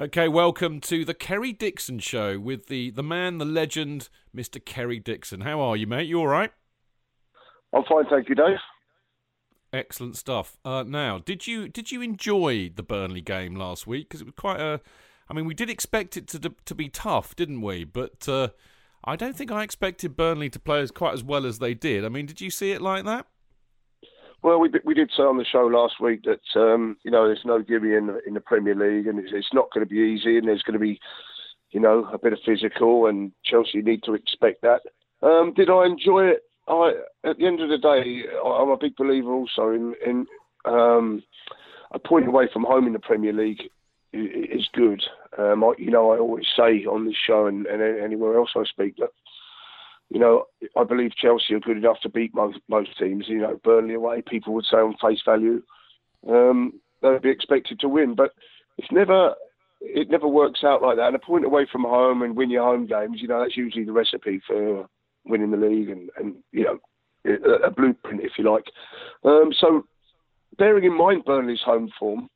Okay, welcome to the Kerry Dixon Show with the, the man, the legend, Mr. Kerry Dixon. How are you, mate? You all right? I'm fine, thank you, Dave. Excellent stuff. Uh, now, did you did you enjoy the Burnley game last week? Because it was quite a. I mean, we did expect it to to be tough, didn't we? But uh, I don't think I expected Burnley to play as quite as well as they did. I mean, did you see it like that? Well, we we did say on the show last week that um, you know there's no gimme in the, in the Premier League, and it's, it's not going to be easy, and there's going to be you know a bit of physical, and Chelsea need to expect that. Um, did I enjoy it? I, at the end of the day, I'm a big believer also in in um, a point away from home in the Premier League is good. Um, I, you know, I always say on this show and, and anywhere else I speak that you know, I believe Chelsea are good enough to beat most most teams. You know, Burnley away, people would say on face value, um, they'd be expected to win, but it's never it never works out like that. And a point away from home and win your home games, you know, that's usually the recipe for winning the league and, and you know, a, a blueprint, if you like. Um, so, bearing in mind Burnley's home form,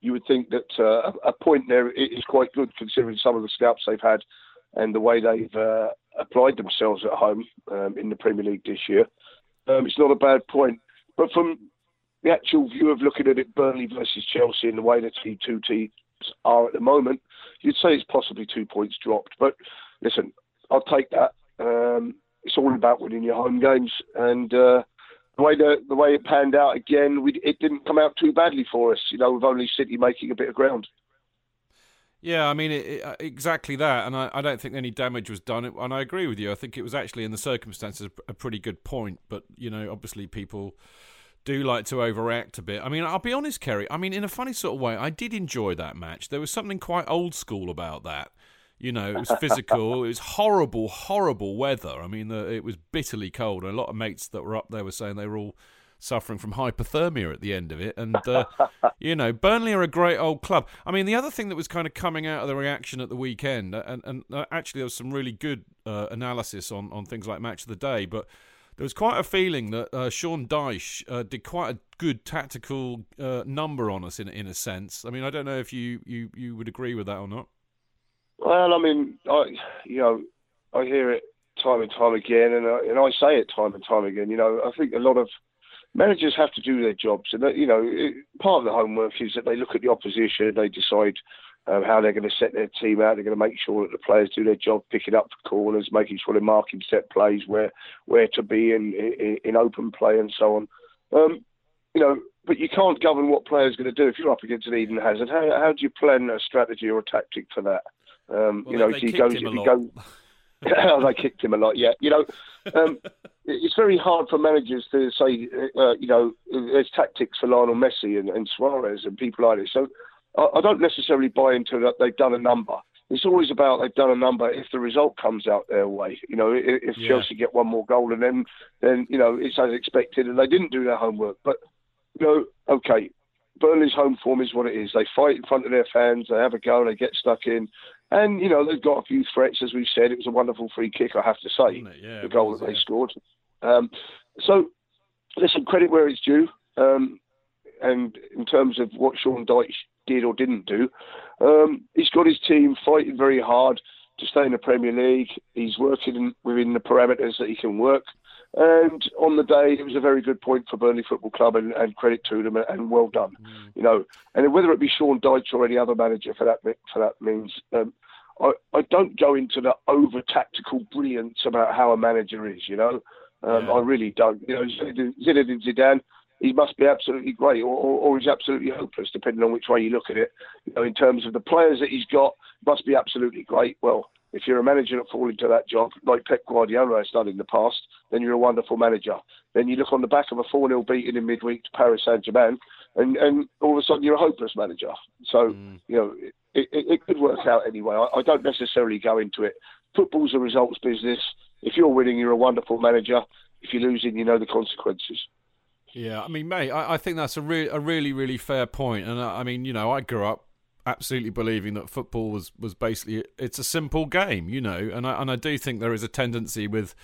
you would think that uh, a point there is quite good considering some of the scalps they've had and the way they've uh, applied themselves at home um, in the Premier League this year. Um, it's not a bad point. But from the actual view of looking at it, Burnley versus Chelsea and the way that the two teams are at the moment, you'd say it's possibly two points dropped. But listen, I'll take that. Um, it's all about winning your home games, and uh, the way the, the way it panned out again, we, it didn't come out too badly for us. You know, with only City making a bit of ground. Yeah, I mean it, it, uh, exactly that, and I, I, don't think any damage was done. And I agree with you. I think it was actually in the circumstances a pretty good point. But you know, obviously people do like to overact a bit. I mean, I'll be honest, Kerry. I mean, in a funny sort of way, I did enjoy that match. There was something quite old school about that. You know, it was physical. it was horrible, horrible weather. I mean, the, it was bitterly cold. A lot of mates that were up there were saying they were all suffering from hypothermia at the end of it. And, uh, you know, Burnley are a great old club. I mean, the other thing that was kind of coming out of the reaction at the weekend, and, and uh, actually there was some really good uh, analysis on, on things like Match of the Day, but there was quite a feeling that uh, Sean Dyche uh, did quite a good tactical uh, number on us in in a sense. I mean, I don't know if you, you, you would agree with that or not. Well, I mean, I you know, I hear it time and time again, and I, and I say it time and time again. You know, I think a lot of managers have to do their jobs, and you know, part of the homework is that they look at the opposition, they decide um, how they're going to set their team out. They're going to make sure that the players do their job, picking up corners, making sure they're marking set plays where where to be in in, in open play and so on. Um, you know, but you can't govern what players are going to do if you're up against an Eden Hazard. How, how do you plan a strategy or a tactic for that? Um, well, you know, if he goes, if he goes, they kicked him a lot. Yeah, you know, um, it's very hard for managers to say, uh, you know, there's tactics for Lionel Messi and, and Suarez and people like this. So I, I, don't necessarily buy into that they've done a number. it's always about they've done a number if the result comes out their way. You know, if, if yeah. Chelsea get one more goal and then then you know it's as expected and they didn't do their homework. But you know, okay, Burnley's home form is what it is. They fight in front of their fans, they have a go, they get stuck in, and you know they've got a few threats as we've said. It was a wonderful free kick, I have to say, yeah, the goal was, that yeah. they scored. Um, so listen, credit where it's due. Um, and in terms of what Sean Dyche did or didn't do, um, he's got his team fighting very hard to stay in the Premier League. He's working within the parameters that he can work. And on the day, it was a very good point for Burnley Football Club, and, and credit to them, and well done. Mm. You know, and whether it be Sean Dyche or any other manager for that for that means, um, I, I don't go into the over tactical brilliance about how a manager is. You know, um, yeah. I really don't. You know, Zinedine Zidane he must be absolutely great, or, or, or, he's absolutely hopeless, depending on which way you look at it. You know, in terms of the players that he's got, must be absolutely great. Well, if you're a manager that fall into that job, like Pep Guardiola has done in the past, then you're a wonderful manager. Then you look on the back of a 4 0 beating in midweek to Paris Saint Germain, and, and all of a sudden you're a hopeless manager. So, mm. you know, it, it, it, could work out anyway. I, I don't necessarily go into it. Football's a results business. If you're winning, you're a wonderful manager. If you're losing, you know the consequences. Yeah, I mean, mate, I, I think that's a, re- a really, really fair point. And I, I mean, you know, I grew up absolutely believing that football was, was basically it's a simple game, you know, and I and I do think there is a tendency with,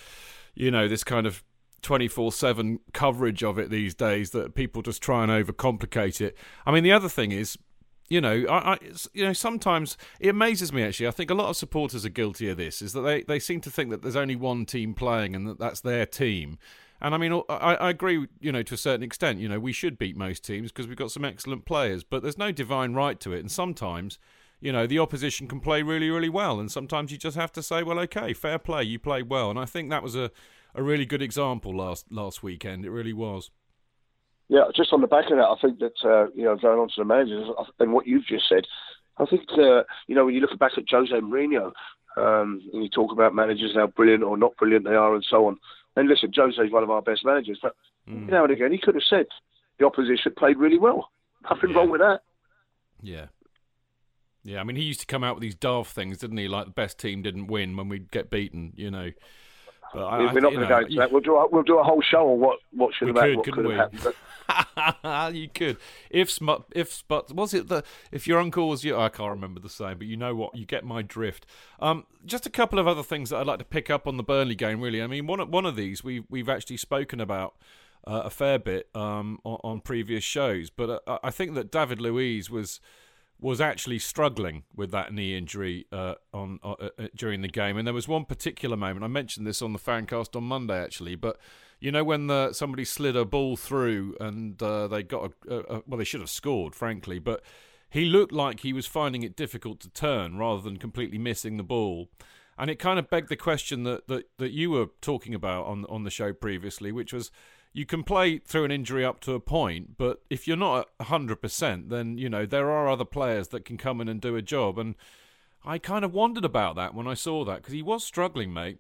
you know, this kind of twenty four seven coverage of it these days that people just try and overcomplicate it. I mean, the other thing is. You know, I, I, you know, sometimes it amazes me. Actually, I think a lot of supporters are guilty of this. Is that they, they seem to think that there's only one team playing and that that's their team, and I mean, I, I agree, you know, to a certain extent. You know, we should beat most teams because we've got some excellent players, but there's no divine right to it. And sometimes, you know, the opposition can play really, really well. And sometimes you just have to say, well, okay, fair play, you played well. And I think that was a, a really good example last last weekend. It really was. Yeah, just on the back of that, I think that, uh, you know, going on to the managers and what you've just said, I think, uh, you know, when you look back at Jose Mourinho, um, and you talk about managers, how brilliant or not brilliant they are and so on, and listen, Jose's one of our best managers, but mm. now and again he could have said the opposition played really well. Nothing yeah. wrong with that. Yeah. Yeah, I mean, he used to come out with these daft things, didn't he? Like the best team didn't win when we'd get beaten, you know. But I, we're not going to go into that. We'll do a, we'll do a whole show on what what should have happened, what could have happened. you could. If smut, if but was it the if your uncle was you? I can't remember the same, but you know what? You get my drift. Um, just a couple of other things that I'd like to pick up on the Burnley game. Really, I mean, one one of these we we've actually spoken about. Uh, a fair bit um, on, on, previous shows, but uh, I think that David Luiz was was actually struggling with that knee injury uh, on uh, uh, during the game, and there was one particular moment. I mentioned this on the fancast on Monday, actually, but you know when the, somebody slid a ball through and uh, they got a, a, a, well, they should have scored, frankly, but he looked like he was finding it difficult to turn rather than completely missing the ball. And it kind of begged the question that, that, that you were talking about on on the show previously, which was you can play through an injury up to a point, but if you're not hundred percent, then you know there are other players that can come in and do a job. And I kind of wondered about that when I saw that because he was struggling, mate.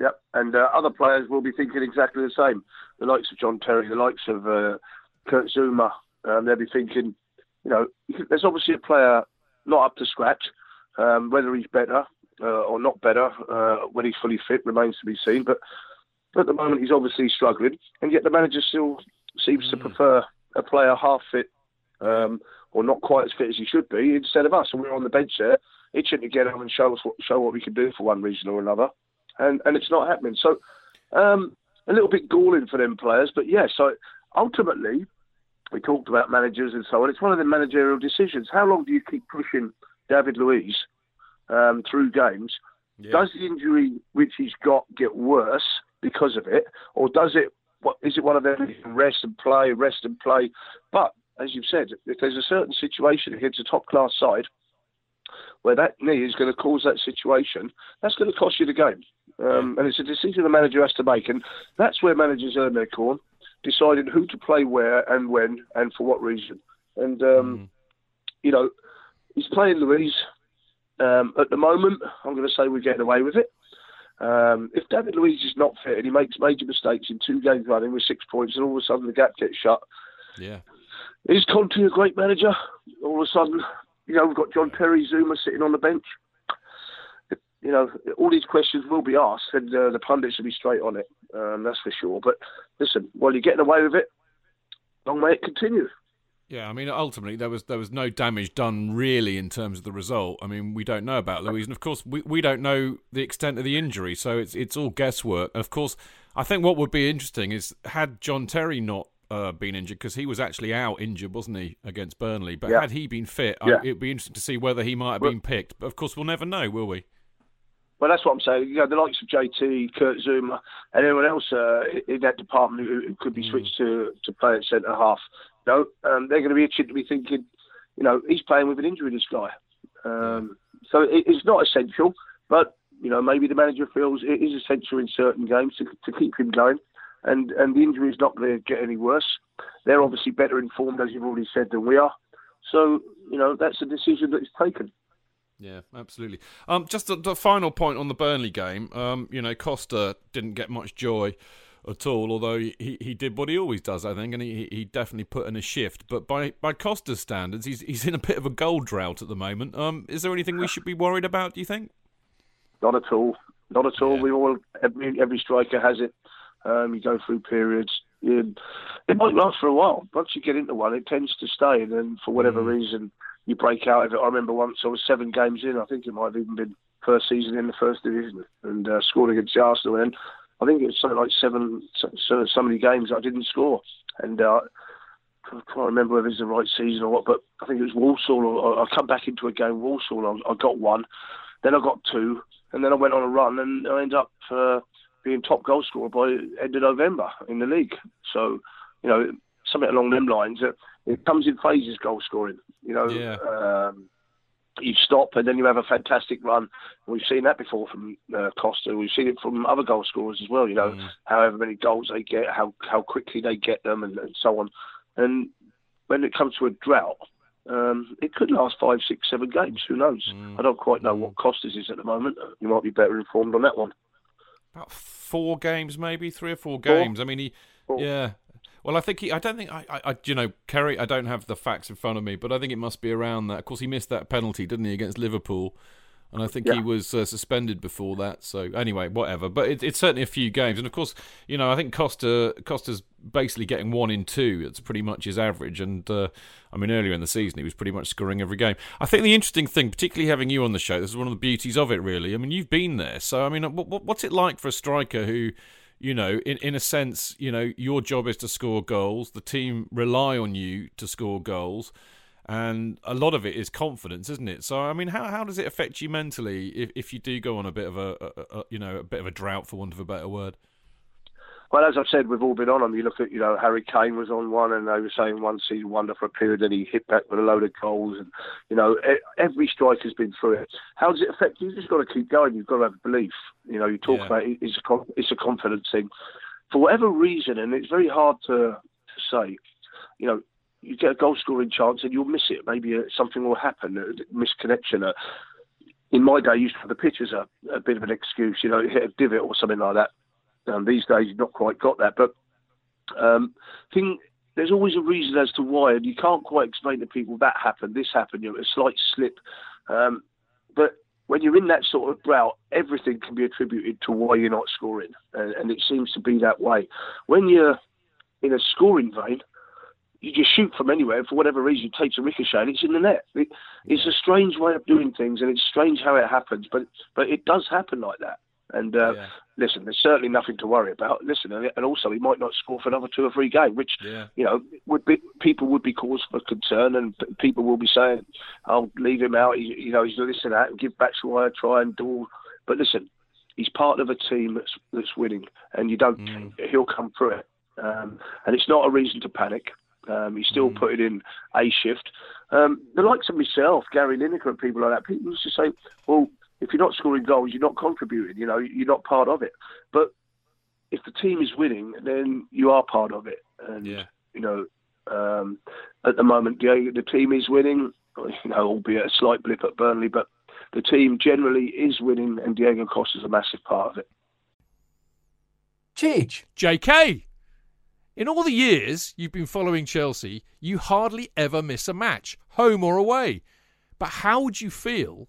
Yep, and uh, other players will be thinking exactly the same. The likes of John Terry, the likes of uh, Kurt Zouma, um, they'll be thinking, you know, there's obviously a player not up to scratch. Um, whether he's better uh, or not better uh, when he's fully fit remains to be seen. But at the moment, he's obviously struggling, and yet the manager still seems mm. to prefer a player half fit um, or not quite as fit as he should be instead of us. And we're on the bench there, itching to get him and show us what, show what we can do for one reason or another, and and it's not happening. So um, a little bit galling for them players, but yeah. So ultimately, we talked about managers and so on. It's one of the managerial decisions. How long do you keep pushing David Luiz um, through games? Yeah. Does the injury which he's got get worse? Because of it, or does it? What is it? One of them rest and play, rest and play. But as you've said, if there's a certain situation against a top class side where that knee is going to cause that situation, that's going to cost you the game. Um, and it's a decision the manager has to make, and that's where managers earn their corn, deciding who to play where and when and for what reason. And um, mm. you know, he's playing Luiz. Um, at the moment, I'm going to say we're getting away with it. Um, if David Luiz is not fit and he makes major mistakes in two games running with six points, and all of a sudden the gap gets shut, yeah, is Conte a great manager? All of a sudden, you know, we've got John Terry Zouma sitting on the bench. You know, all these questions will be asked, and uh, the pundits will be straight on it. Um, that's for sure. But listen, while you're getting away with it, long may it continue. Yeah, I mean, ultimately there was there was no damage done really in terms of the result. I mean, we don't know about Luiz, and of course we, we don't know the extent of the injury, so it's it's all guesswork. Of course, I think what would be interesting is had John Terry not uh, been injured because he was actually out injured, wasn't he, against Burnley? But Yeah. had he been fit, Yeah. It'd be interesting to see whether he might have Well- been picked. But of course, we'll never know, will we? Well, that's what I'm saying. You know, the likes of JT, Kurt Zouma, and anyone else uh, in that department who, who could be switched to, to play at centre half. Know, um, they're going to be itching to be thinking, you know, he's playing with an injury, this guy. Um, so it, it's not essential, but you know, maybe the manager feels it is essential in certain games to, to keep him going, and and the injury is not going to get any worse. They're obviously better informed, as you've already said, than we are. So you know, that's a decision that is taken. Yeah, absolutely. Um, just the, the final point on the Burnley game. Um, you know, Costa didn't get much joy at all, although he, he did what he always does, I think, and he, he definitely put in a shift. But by, by Costa's standards, he's he's in a bit of a goal drought at the moment. Um, is there anything we should be worried about? Do you think? Not at all. Not at all. Yeah. We all every every striker has it. Um, you go through periods. You, it might last for a while. Once you get into one, it tends to stay, and then for whatever Mm. reason, you break out of it. I remember once I was seven games in. I think it might have even been first season in the first division, and uh, scored against Arsenal. And I think it was something like seven, so, so, many games I didn't score, and. Uh, I can't remember whether it was the right season or what, but I think it was Walsall. Or, I come back into a game Walsall. I, I got one, then I got two, and then I went on a run, and I ended up uh, being top goal scorer by end of November in the league. So, you know, something along them lines. It, it comes in phases, goal scoring. You know, Yeah. um, you stop and then you have a fantastic run. We've seen that before from uh, Costa. We've seen it from other goal scorers as well. You know, Mm. however many goals they get, how how quickly they get them, and, and so on. And when it comes to a drought, um, it could last five, six, seven games. Who knows? Mm. I don't quite know what Costas is at the moment. You might be better informed on that one. About four games, maybe three or four Four. games. I mean, he, Four. yeah. Well, I think he. I don't think I, I. I. You know, Kerry. I don't have the facts in front of me, but I think it must be around that. Of course, he missed that penalty, didn't he, against Liverpool? And I think he was uh, suspended before that. So anyway, whatever. But it, it's certainly a few games, and of course, you know, I think Costa Costa's basically getting one in two. It's pretty much his average. And uh, I mean, earlier in the season, he was pretty much scoring every game. I think the interesting thing, particularly having you on the show, this is one of the beauties of it. Really, I mean, you've been there, so I mean, what, what, what's it like for a striker who? You know, in, in a sense, you know, your job is to score goals. The team rely on you to score goals and a lot of it is confidence, isn't it? So, I mean, how how does it affect you mentally if, if you do go on a bit of a, a, a you know a bit of a drought, for want of a better word? Well, as I've said, we've all been on them. You look at, you know, Harry Kane was on one, and they were saying one season wonder for a period, then he hit back with a load of goals, and you know, every striker's been through it. How does it affect you? You've just got to keep going. You've got to have belief. You know, you talk Yeah. about it, it's a it's a confidence thing. For whatever reason, and it's very hard to, to say, you know, you get a goal scoring chance and you'll miss it. Maybe uh, something will happen, a misconnection. Uh, in my day, I used to have the pitch as a, a bit of an excuse, you know, hit a divot or something like that. Um, these days, you've not quite got that. But um, thing, there's always a reason as to why, and you can't quite explain to people that happened, this happened, you know, a slight slip. Um, but when you're in that sort of drought, everything can be attributed to why you're not scoring, and, and it seems to be that way. When you're in a scoring vein, you just shoot from anywhere. and For whatever reason, it takes a ricochet and it's in the net. It, it's a strange way of doing things, and it's strange how it happens, but but it does happen like that. And uh, Yeah. listen, there's certainly nothing to worry about. Listen, and also he might not score for another two or three games, which Yeah. you know would be people would be cause for concern, and people will be saying, "I'll leave him out." He, you know, he's this and that, and give Batshuayi a try and do. all- But listen, he's part of a team that's that's winning, and you don't. Mm. He'll come through it, um, and it's not a reason to panic. Um, he's still Mm. putting in a shift. Um, the likes of myself, Gary Lineker, and people like that, people used to say, "Well, if you're not scoring goals, you're not contributing. You know, you're not part of it." But if the team is winning, then you are part of it. And Yeah. you know, um, at the moment, the, the team is winning. You know, albeit a slight blip at Burnley, but the team generally is winning, and Diego Costa is a massive part of it. Chidge. JK, in all the years you've been following Chelsea, you hardly ever miss a match, home or away. But how would you feel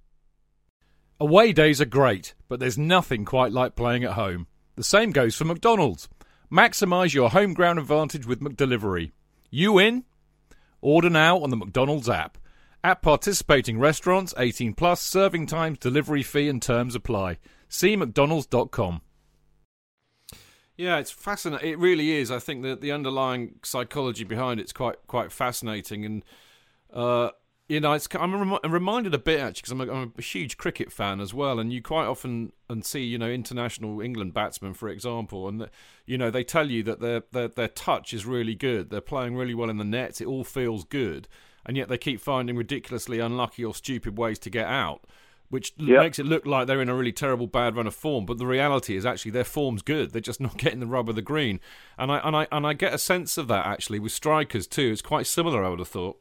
Away days are great, but there's nothing quite like playing at home. The same goes for McDonald's. Maximise your home ground advantage with McDelivery. You in? Order now on the McDonald's app. At participating restaurants, 18 plus, serving times, delivery fee and terms apply. See mcdonalds.com. Yeah, it's fascinating. It really is. I think that the underlying psychology behind it's quite quite fascinating, and uh, you know, it's, I'm, rem- I'm reminded a bit actually because I'm, I'm, a huge cricket fan as well, and you quite often and see you know international England batsmen, for example, and the, you know they tell you that their, their their touch is really good, they're playing really well in the nets, it all feels good, and yet they keep finding ridiculously unlucky or stupid ways to get out which yep. makes it look like they're in a really terrible bad run of form. But the reality is actually their form's good. They're just not getting the rub of the green, and I and I and I get a sense of that actually with strikers too. It's quite similar, I would have thought.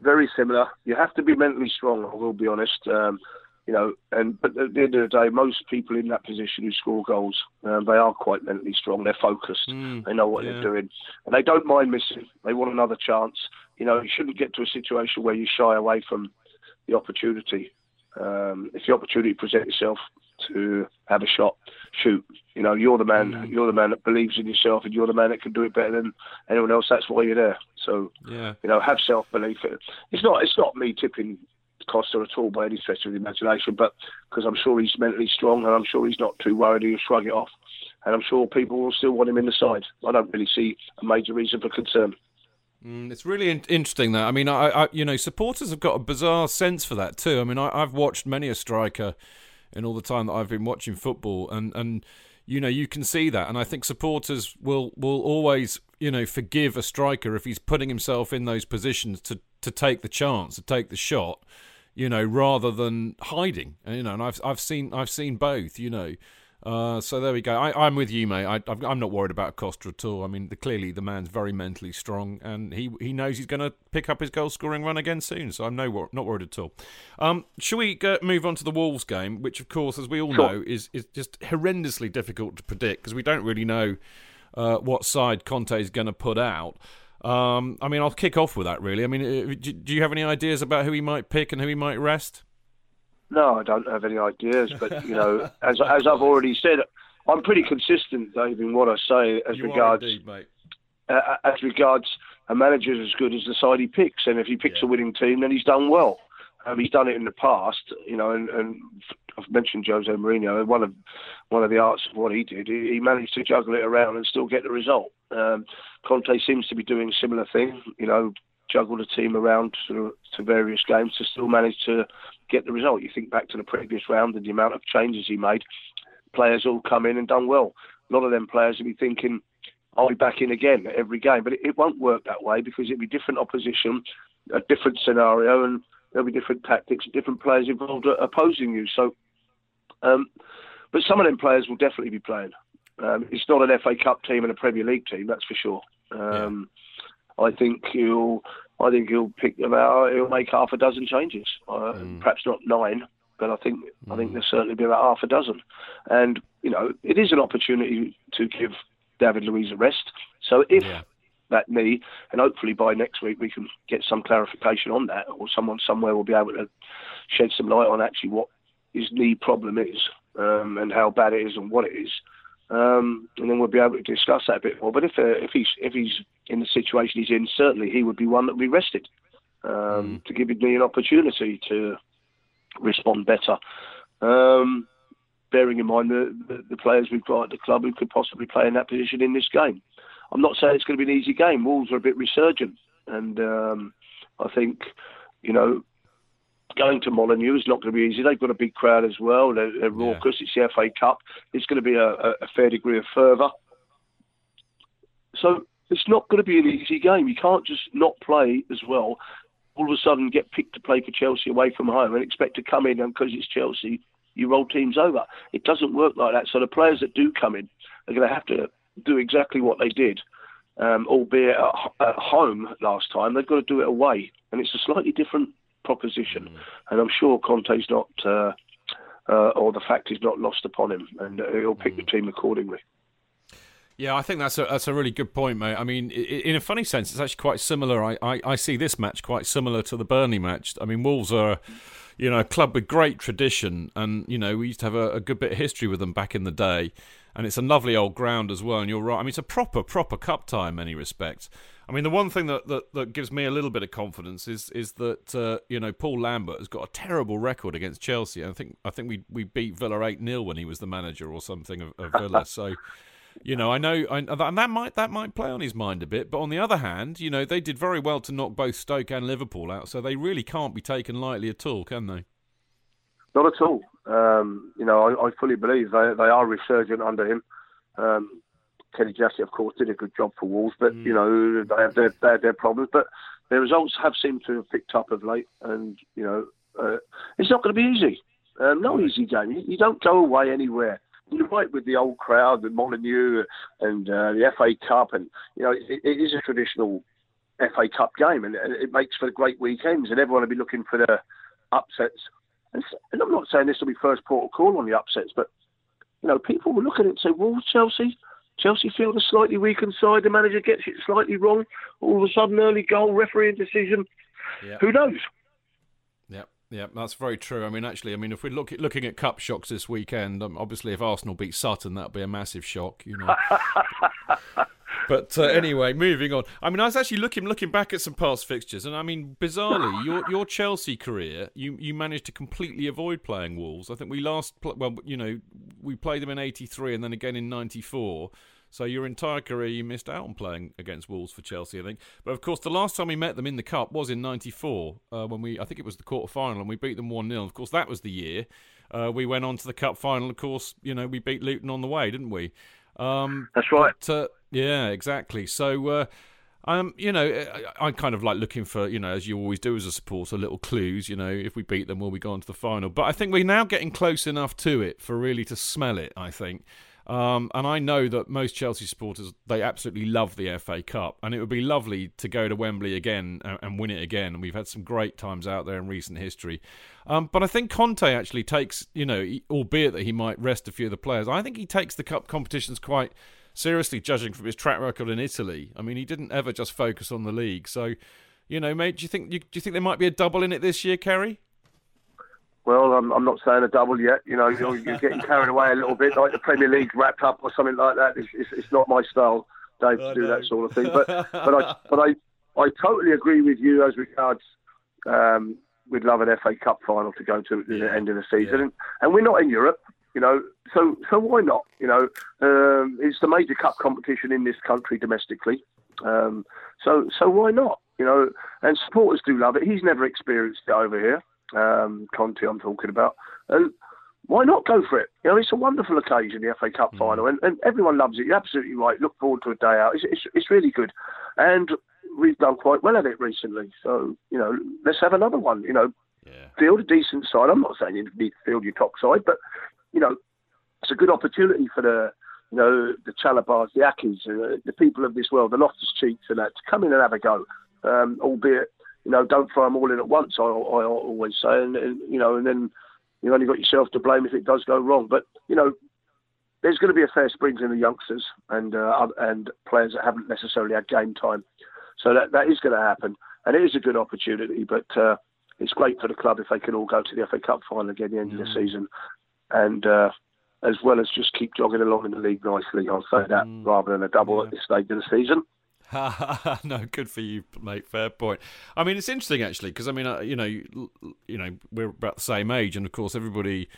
Very similar. You have to be mentally strong. I will be honest. Um, you know, and but at the end of the day, most people in that position who score goals, um, they are quite mentally strong. They're focused. Mm, they know what yeah. they're doing, and they don't mind missing. They want another chance. You know, you shouldn't get to a situation where you shy away from the opportunity. Um, if the opportunity presents itself to have a shot, shoot. You know, you're the man. Mm. You're the man that believes in yourself, and you're the man that can do it better than anyone else. That's why you're there. So, yeah. you know, have self belief. It's not. It's not me tipping Costa at all by any stretch of the imagination, but because I'm sure he's mentally strong, and I'm sure he's not too worried. He'll shrug it off, and I'm sure people will still want him in the side. I don't really see a major reason for concern. Mm, it's really in- interesting that. I mean, I, I, you know, supporters have got a bizarre sense for that too. I mean, I, I've watched many a striker in all the time that I've been watching football, and and you know, you can see that, and I think supporters will will always, you know, forgive a striker if he's putting himself in those positions to to take the chance, to take the shot, you know, rather than hiding. You know, and I've I've seen I've seen both. You know, uh, so there we go. I, am with you, mate. I, am not worried about Costa at all. I mean, the, clearly the man's very mentally strong, and he he knows he's going to pick up his goal scoring run again soon. So I'm no not worried at all. Um, shall we go, move on to the Wolves game, which of course, as we all sure. know, is is just horrendously difficult to predict because we don't really know uh, what side Conte is going to put out. Um, I mean, I'll kick off with that. Really, I mean, uh, do you have any ideas about who he might pick and who he might rest? No, I don't have any ideas. But you know, as as I've already said, I'm pretty consistent, Dave, in what I say as you regards indeed, mate. Uh, as regards a manager as good as the side he picks, and if he picks yeah. a winning team, then he's done well. Um, he's done it in the past, you know, and, and I've mentioned Jose Mourinho. One of one of the arts of what he did, he, he managed to juggle it around and still get the result. Um, Conte seems to be doing a similar thing, you know, juggle the team around to, to various games to still manage to get the result. You think back to the previous round and the amount of changes he made, players all come in and done well. A lot of them players will be thinking, I'll be back in again every game. But it, it won't work that way because it'll be different opposition, a different scenario, and there'll be different tactics, and different players involved opposing you. So, um, but some of them players will definitely be playing. Um, it's not an FA Cup team and a Premier League team, that's for sure. Um, yeah. I think he'll I think he'll pick about he'll make half a dozen changes, uh, mm. perhaps not nine, but I think mm. I think there'll certainly be about half a dozen, and you know it is an opportunity to give David Luiz a rest. So if yeah. that knee, and hopefully by next week we can get some clarification on that, or someone somewhere will be able to shed some light on actually what his knee problem is um, and how bad it is and what it is. Um, and then we'll be able to discuss that a bit more. But if uh, if he's if he's in the situation he's in, certainly he would be one that would be rested um, mm. to give me an opportunity to respond better. Um, bearing in mind the, the, the, players we've got at the club who could possibly play in that position in this game. I'm not saying it's going to be an easy game. Wolves are a bit resurgent, and um, I think you know going to Molineux is not going to be easy. They've got a big crowd as well. They're, they're raucous. Yeah. It's the FA Cup. It's going to be a, a fair degree of fervour. So it's not going to be an easy game. You can't just not play as well all of a sudden get picked to play for Chelsea away from home and expect to come in and because it's Chelsea, you roll teams over. It doesn't work like that. So the players that do come in are going to have to do exactly what they did, um, albeit at, at, home last time. They've got to do it away, and it's a slightly different proposition. Mm. And I'm sure Conte's not, uh, uh, or the fact is not lost upon him, and he'll pick mm. the team accordingly. Yeah, I think that's a that's a really good point, mate. I mean, in a funny sense, it's actually quite similar. I, I, I see this match quite similar to the Burnley match. I mean, Wolves are, you know, a club with great tradition, and you know, we used to have a, a good bit of history with them back in the day, and it's a lovely old ground as well. And you're right. I mean, it's a proper proper cup tie in many respects. I mean, the one thing that, that, that gives me a little bit of confidence is is that uh, you know Paul Lambert has got a terrible record against Chelsea. I think I think we we beat Villa eight 0 when he was the manager or something of, of Villa. So you know, I know, I, and that might that might play on his mind a bit. But on the other hand, you know, they did very well to knock both Stoke and Liverpool out, so they really can't be taken lightly at all, can they? Not at all. Um, you know, I, I, fully believe they they are resurgent under him. Um, Kenny Jackett, of course, did a good job for Wolves, but mm. you know they have their they have their problems. But their results have seemed to have picked up of late, and you know uh, it's not going to be easy. Um, no easy game. You, you, don't go away anywhere you're right with the old crowd, the Molineux and uh, the FA Cup, and you know it, it is a traditional FA Cup game, and it makes for great weekends, and everyone will be looking for the upsets. And, I'm not saying this will be first port of call on the upsets, but you know people will look at it and say, "Well, Chelsea." Chelsea feel a slightly weakened side. The manager gets it slightly wrong. All of a sudden, early goal, refereeing decision. Who knows? Yeah, yeah that's very true. I mean, actually, I mean, if we're look, looking at cup shocks this weekend, um, obviously, if Arsenal beat Sutton, that'd be a massive shock, you know. but uh, anyway, moving on. I mean, I was actually looking looking back at some past fixtures, and I mean, bizarrely, your your Chelsea career, you you managed to completely avoid playing Wolves. I think we last, pl- well, you know, we played them in '83 and then again in '94. So your entire career you missed out on playing against Wolves for Chelsea, I think. But of course, the last time we met them in the cup was in '94 uh, when we, I think it was the quarter final, and we beat them one 0 Of course, that was the year uh, we went on to the cup final. Of course, you know we beat Luton on the way, didn't we? Um, That's right. But, uh, yeah, exactly. So. Uh, um, you know, I, I kind of like looking for, you know, as you always do as a supporter, little clues. You know, if we beat them, will we go on to the final? But I think we're now getting close enough to it for really to smell it. I think, um, and I know that most Chelsea supporters they absolutely love the FA Cup, and it would be lovely to go to Wembley again and, and win it again. We've had some great times out there in recent history. Um, but I think Conte actually takes, you know, albeit that he might rest a few of the players, I think he takes the cup competitions quite seriously, judging from his track record in Italy. I mean, he didn't ever just focus on the league. So, you know, mate, do you think you, do you think there might be a double in it this year, Kerry? Well, I'm, I'm not saying a double yet. You know, you're, you're getting carried away a little bit, like the Premier League wrapped up or something like that. It's, it's, it's not my style, Dave, to do that sort of thing. But but I but I I totally agree with you as regards. Um, we'd love an FA Cup final to go to at the end of the season, yeah. and, and we're not in Europe. You know, so so why not? You know, um, it's the major cup competition in this country domestically. Um, so so why not? You know, and supporters do love it. He's never experienced it over here um, Conte I'm talking about. And why not go for it? You know, it's a wonderful occasion, the FA Cup mm. final, and, and everyone loves it. You're absolutely right. Look forward to a day out. It's, it's, it's really good. And we've done quite well at it recently. So, you know, let's have another one. You know, yeah. field a decent side. I'm not saying you need to field your top side, but, you know, it's a good opportunity for the, you know, the Chalobahs, the Akés, uh, the people of this world, the Loftus Cheeks and that, to come in and have a go, um, albeit you know, don't throw them all in at once. I, I always say, and, and, you know, and then you've only got yourself to blame if it does go wrong. But you know, there's going to be a fair springs in the youngsters and uh, and players that haven't necessarily had game time. So that that is going to happen, and it is a good opportunity. But uh, it's great for the club if they can all go to the FA Cup final again at the end mm. of the season, and uh, as well as just keep jogging along in the league nicely. I'll say that mm. rather than a double yeah. at this stage of the season. no, good for you, mate. Fair point. I mean, it's interesting actually because I mean, uh, you know, you, you know, we're about the same age, and of course, everybody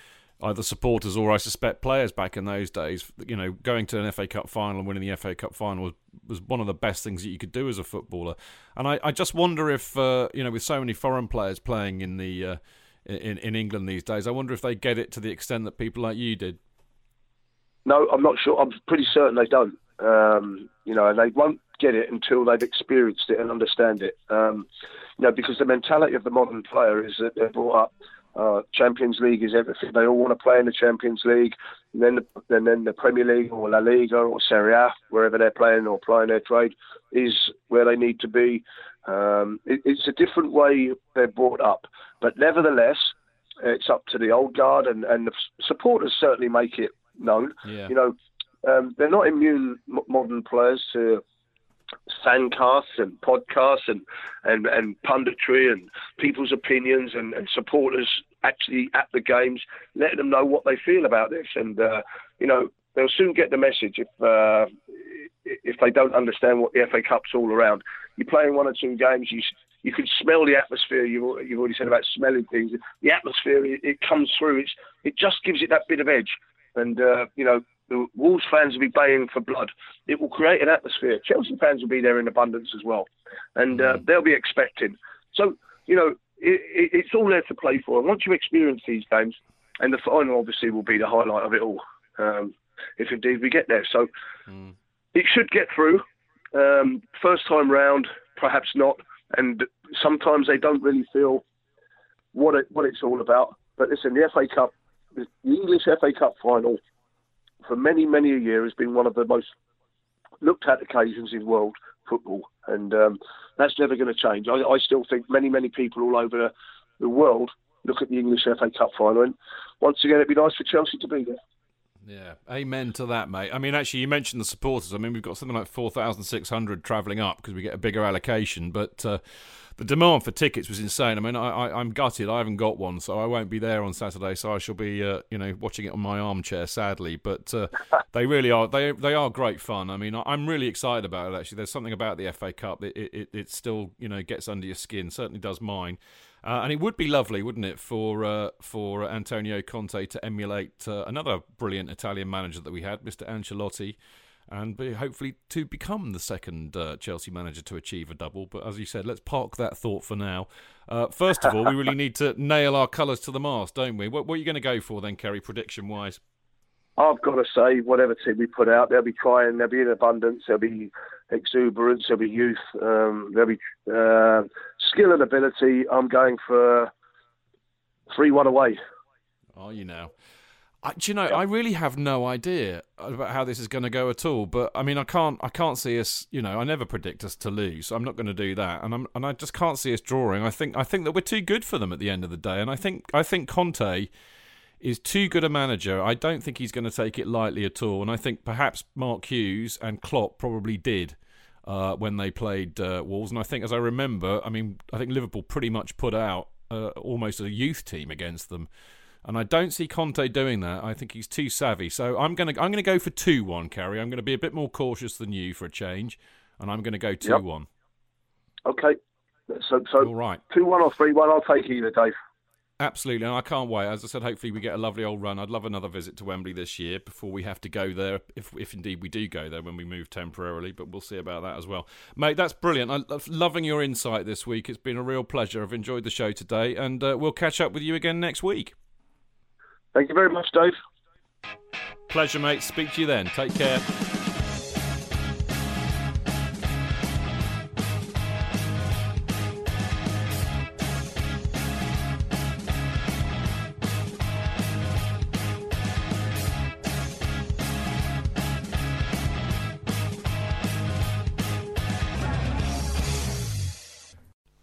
either supporters or I suspect players back in those days, you know, going to an FA Cup final and winning the FA Cup final was, was one of the best things that you could do as a footballer. And I, I just wonder if, uh, you know, with so many foreign players playing in the uh, in in England these days, I wonder if they get it to the extent that people like you did. No, I'm not sure. I'm pretty certain they don't. Um, you know, and they won't get it until they've experienced it and understand it. Um, you know, because the mentality of the modern player is that they're brought up uh, Champions League is everything. They all want to play in the Champions League, and then the, and then the Premier League or La Liga or Serie A, wherever they're playing or playing their trade, is where they need to be. Um, it, it's a different way they're brought up, but nevertheless, it's up to the old guard, and, and the supporters certainly make it known. Yeah. You know, um, they're not immune modern players to fancasts and podcasts and, and, and punditry and people's opinions and, and supporters actually at the games, letting them know what they feel about this. And, uh, you know, they'll soon get the message if, uh, if they don't understand what the FA Cup's all around. You're playing one or two games, you, you can smell the atmosphere. You've, you've already said about smelling things. The atmosphere, it, it comes through. It's, it just gives it that bit of edge. And, uh, you know, the Wolves fans will be baying for blood. It will create an atmosphere. Chelsea fans will be there in abundance as well, and uh, mm. they'll be expecting. So you know, it, it, it's all there to play for. And once you experience these games, and the final obviously will be the highlight of it all, um, if indeed we get there. So mm. it should get through. Um, first time round, perhaps not, and sometimes they don't really feel what it, what it's all about. But listen, the FA Cup, the English FA Cup final for many, many a year has been one of the most looked at occasions in world football, and um, that's never going to change. I, I, still think many, many people all over the world look at the English FA Cup final, and once again, it'd be nice for Chelsea to be there. Yeah, amen to that, mate. I mean, actually, you mentioned the supporters. I mean, we've got something like 4,600 travelling up because we get a bigger allocation, but uh, the demand for tickets was insane. I mean, I, I, am gutted. I haven't got one, so I won't be there on Saturday. So I shall be, uh, you know, watching it on my armchair, sadly. But uh, they really are. They they are great fun. I mean, I'm really excited about it. Actually, there's something about the FA Cup. It it, it still, you know, gets under your skin. Certainly does mine. Uh, and it would be lovely, wouldn't it, for uh, for Antonio Conte to emulate uh, another brilliant Italian manager that we had, Mr. Ancelotti, and be, hopefully to become the second uh, Chelsea manager to achieve a double. But as you said, let's park that thought for now. Uh, first of all, we really need to nail our colours to the mast, don't we? What, what are you going to go for then, Kerry, prediction wise? I've got to say, whatever team we put out, they'll be trying, they'll be in abundance, they'll be exuberance, there'll be youth, um, there'll be uh, skill and ability. I'm going for 3 1 away. Are you now? I, do you know? I really have no idea about how this is going to go at all. But I mean, I can't. I can't see us. You know, I never predict us to lose. So I'm not going to do that. And I'm. And I just can't see us drawing. I think. I think that we're too good for them at the end of the day. And I think. I think Conte is too good a manager. I don't think he's going to take it lightly at all. And I think perhaps Mark Hughes and Klopp probably did uh, when they played uh, Wolves. And I think, as I remember, I mean, I think Liverpool pretty much put out uh, almost a youth team against them. And I don't see Conte doing that. I think he's too savvy. So I'm going to I'm going to go for two one, Kerry. I'm going to be a bit more cautious than you for a change, and I'm going to go two yep. one. Okay. So so all right. Two one or three one. I'll take either, Dave. Absolutely, and I can't wait. As I said, hopefully we get a lovely old run. I'd love another visit to Wembley this year before we have to go there, if if indeed we do go there when we move temporarily. But we'll see about that as well, mate. That's brilliant. I'm loving your insight this week. It's been a real pleasure. I've enjoyed the show today, and uh, we'll catch up with you again next week. Thank you very much, Dave. Pleasure, mate. Speak to you then. Take care.